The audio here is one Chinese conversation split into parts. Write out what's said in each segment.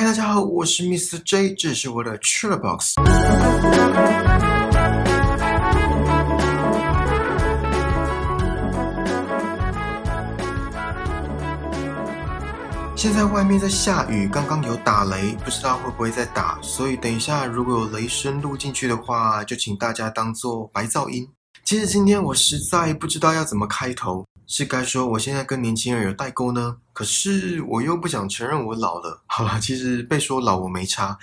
嗨，大家好，我是 Mr. J，这是我的 c h i l l Box。现在外面在下雨，刚刚有打雷，不知道会不会再打，所以等一下如果有雷声录进去的话，就请大家当做白噪音。其实今天我实在不知道要怎么开头。是该说我现在跟年轻人有代沟呢？可是我又不想承认我老了。好了，其实被说老我没差。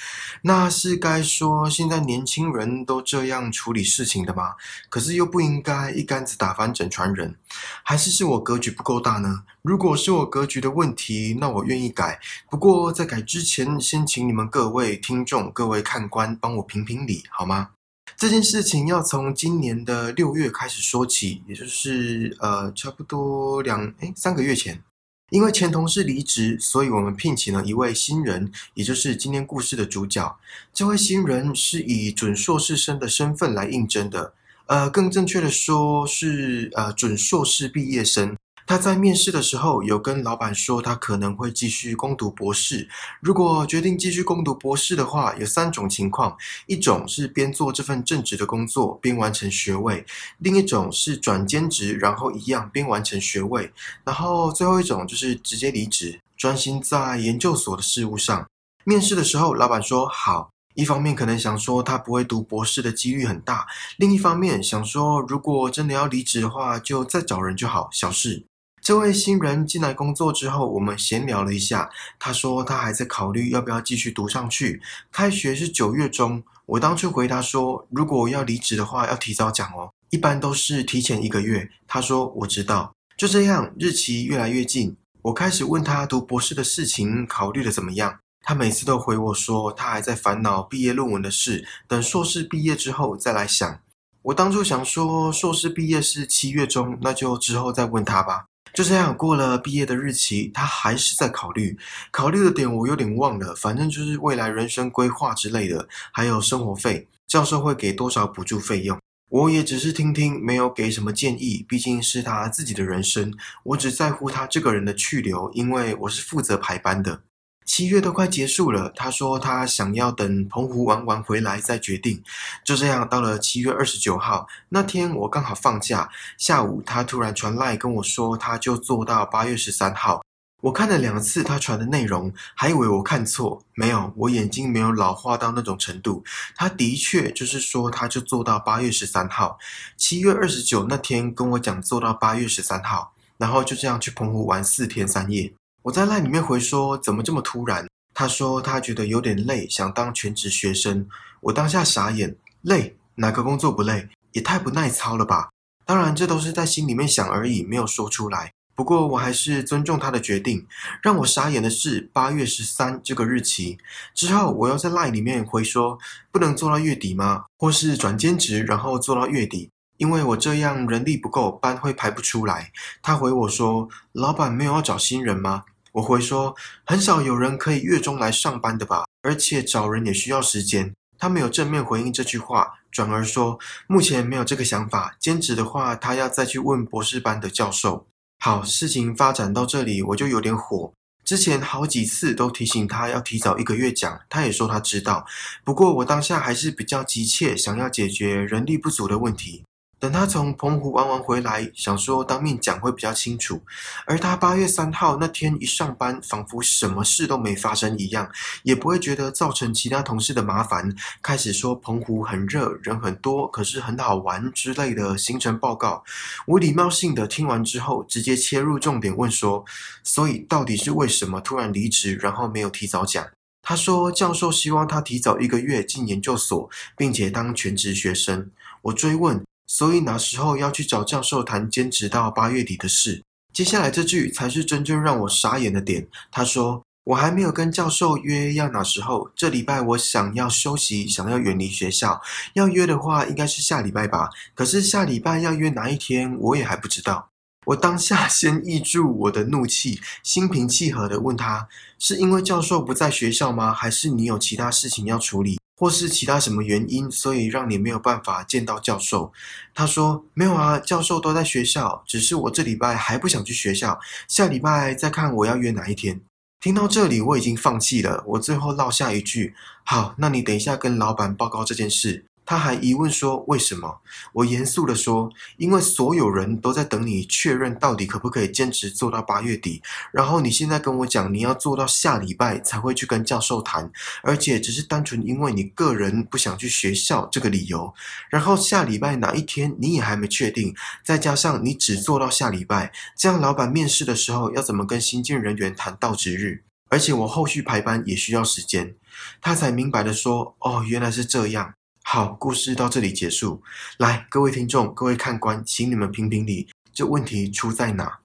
那是该说现在年轻人都这样处理事情的吗？可是又不应该一竿子打翻整船人。还是是我格局不够大呢？如果是我格局的问题，那我愿意改。不过在改之前，先请你们各位听众、各位看官帮我评评理，好吗？这件事情要从今年的六月开始说起，也就是呃，差不多两哎三个月前，因为前同事离职，所以我们聘请了一位新人，也就是今天故事的主角。这位新人是以准硕士生的身份来应征的，呃，更正确的说是呃准硕士毕业生。他在面试的时候有跟老板说，他可能会继续攻读博士。如果决定继续攻读博士的话，有三种情况：一种是边做这份正职的工作边完成学位；另一种是转兼职，然后一样边完成学位；然后最后一种就是直接离职，专心在研究所的事务上。面试的时候，老板说好。一方面可能想说他不会读博士的几率很大，另一方面想说如果真的要离职的话，就再找人就好，小事。这位新人进来工作之后，我们闲聊了一下。他说他还在考虑要不要继续读上去。开学是九月中，我当初回答说，如果要离职的话，要提早讲哦，一般都是提前一个月。他说我知道。就这样，日期越来越近，我开始问他读博士的事情考虑的怎么样。他每次都回我说他还在烦恼毕业论文的事，等硕士毕业之后再来想。我当初想说硕士毕业是七月中，那就之后再问他吧。就这样过了毕业的日期，他还是在考虑，考虑的点我有点忘了，反正就是未来人生规划之类的，还有生活费，教授会给多少补助费用，我也只是听听，没有给什么建议，毕竟是他自己的人生，我只在乎他这个人的去留，因为我是负责排班的。七月都快结束了，他说他想要等澎湖玩完回来再决定。就这样，到了七月二十九号那天，我刚好放假，下午他突然传来跟我说，他就做到八月十三号。我看了两次他传的内容，还以为我看错，没有，我眼睛没有老化到那种程度。他的确就是说，他就做到八月十三号。七月二十九那天跟我讲做到八月十三号，然后就这样去澎湖玩四天三夜。我在赖里面回说怎么这么突然？他说他觉得有点累，想当全职学生。我当下傻眼，累哪个工作不累？也太不耐操了吧！当然这都是在心里面想而已，没有说出来。不过我还是尊重他的决定。让我傻眼的是八月十三这个日期之后，我又在赖里面回说不能做到月底吗？或是转兼职然后做到月底？因为我这样人力不够，班会排不出来。他回我说老板没有要找新人吗？我回说，很少有人可以月中来上班的吧，而且找人也需要时间。他没有正面回应这句话，转而说目前没有这个想法。兼职的话，他要再去问博士班的教授。好，事情发展到这里，我就有点火。之前好几次都提醒他要提早一个月讲，他也说他知道。不过我当下还是比较急切，想要解决人力不足的问题。等他从澎湖玩完回来，想说当面讲会比较清楚。而他八月三号那天一上班，仿佛什么事都没发生一样，也不会觉得造成其他同事的麻烦。开始说澎湖很热，人很多，可是很好玩之类的行程报告。我礼貌性的听完之后，直接切入重点问说：所以到底是为什么突然离职，然后没有提早讲？他说教授希望他提早一个月进研究所，并且当全职学生。我追问。所以哪时候要去找教授谈兼职到八月底的事？接下来这句才是真正让我傻眼的点。他说：“我还没有跟教授约要哪时候，这礼拜我想要休息，想要远离学校。要约的话，应该是下礼拜吧。可是下礼拜要约哪一天，我也还不知道。”我当下先抑住我的怒气，心平气和的问他：“是因为教授不在学校吗？还是你有其他事情要处理？”或是其他什么原因，所以让你没有办法见到教授？他说没有啊，教授都在学校，只是我这礼拜还不想去学校，下礼拜再看我要约哪一天。听到这里，我已经放弃了。我最后落下一句：“好，那你等一下跟老板报告这件事。”他还疑问说：“为什么？”我严肃的说：“因为所有人都在等你确认到底可不可以坚持做到八月底。然后你现在跟我讲你要做到下礼拜才会去跟教授谈，而且只是单纯因为你个人不想去学校这个理由。然后下礼拜哪一天你也还没确定，再加上你只做到下礼拜，这样老板面试的时候要怎么跟新进人员谈到职日？而且我后续排班也需要时间。”他才明白的说：“哦，原来是这样。”好，故事到这里结束。来，各位听众、各位看官，请你们评评理，这问题出在哪？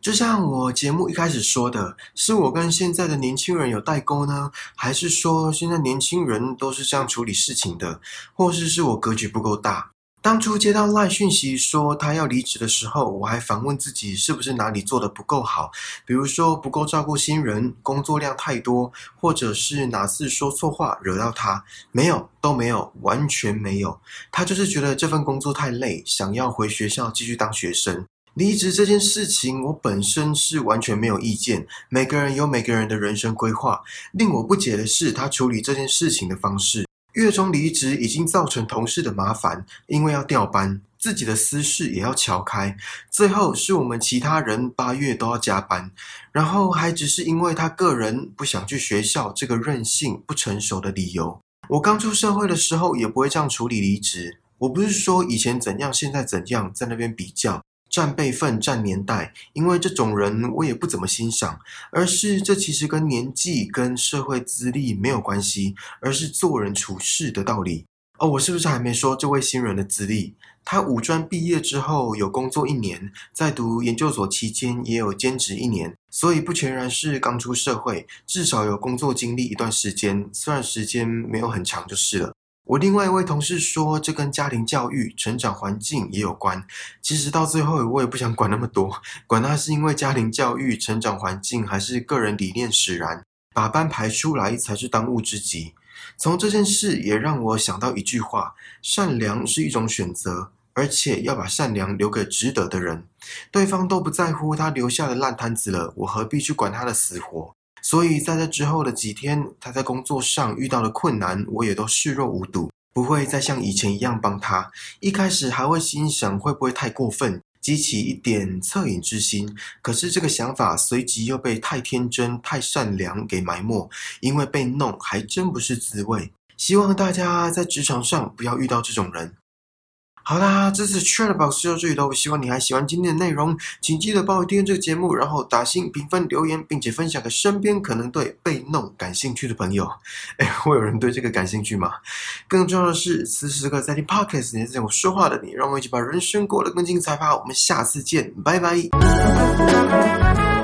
就像我节目一开始说的，是我跟现在的年轻人有代沟呢，还是说现在年轻人都是这样处理事情的，或是是我格局不够大？当初接到赖讯息说他要离职的时候，我还反问自己是不是哪里做的不够好，比如说不够照顾新人，工作量太多，或者是哪次说错话惹到他？没有，都没有，完全没有。他就是觉得这份工作太累，想要回学校继续当学生。离职这件事情，我本身是完全没有意见。每个人有每个人的人生规划。令我不解的是，他处理这件事情的方式。月中离职已经造成同事的麻烦，因为要调班，自己的私事也要敲开。最后是我们其他人八月都要加班，然后还只是因为他个人不想去学校这个任性不成熟的理由。我刚出社会的时候也不会这样处理离职。我不是说以前怎样，现在怎样，在那边比较。占辈分、占年代，因为这种人我也不怎么欣赏，而是这其实跟年纪、跟社会资历没有关系，而是做人处事的道理。哦，我是不是还没说这位新人的资历？他五专毕业之后有工作一年，在读研究所期间也有兼职一年，所以不全然是刚出社会，至少有工作经历一段时间，虽然时间没有很长就是了。我另外一位同事说，这跟家庭教育、成长环境也有关。其实到最后，我也不想管那么多，管他是因为家庭教育、成长环境，还是个人理念使然，把班排出来才是当务之急。从这件事也让我想到一句话：善良是一种选择，而且要把善良留给值得的人。对方都不在乎他留下的烂摊子了，我何必去管他的死活？所以在这之后的几天，他在工作上遇到的困难，我也都视若无睹，不会再像以前一样帮他。一开始还会心想会不会太过分，激起一点恻隐之心。可是这个想法随即又被太天真、太善良给埋没，因为被弄还真不是滋味。希望大家在职场上不要遇到这种人。好啦，这次 Chat Box 就到这里了。希望你还喜欢今天的内容，请记得帮我订阅这个节目，然后打星评分、留言，并且分享给身边可能对被弄感兴趣的朋友。哎，会有人对这个感兴趣吗？更重要的是，此时此刻在听 Podcast 也是我说话的你，让我一起把人生过得更精彩吧。我们下次见，拜拜。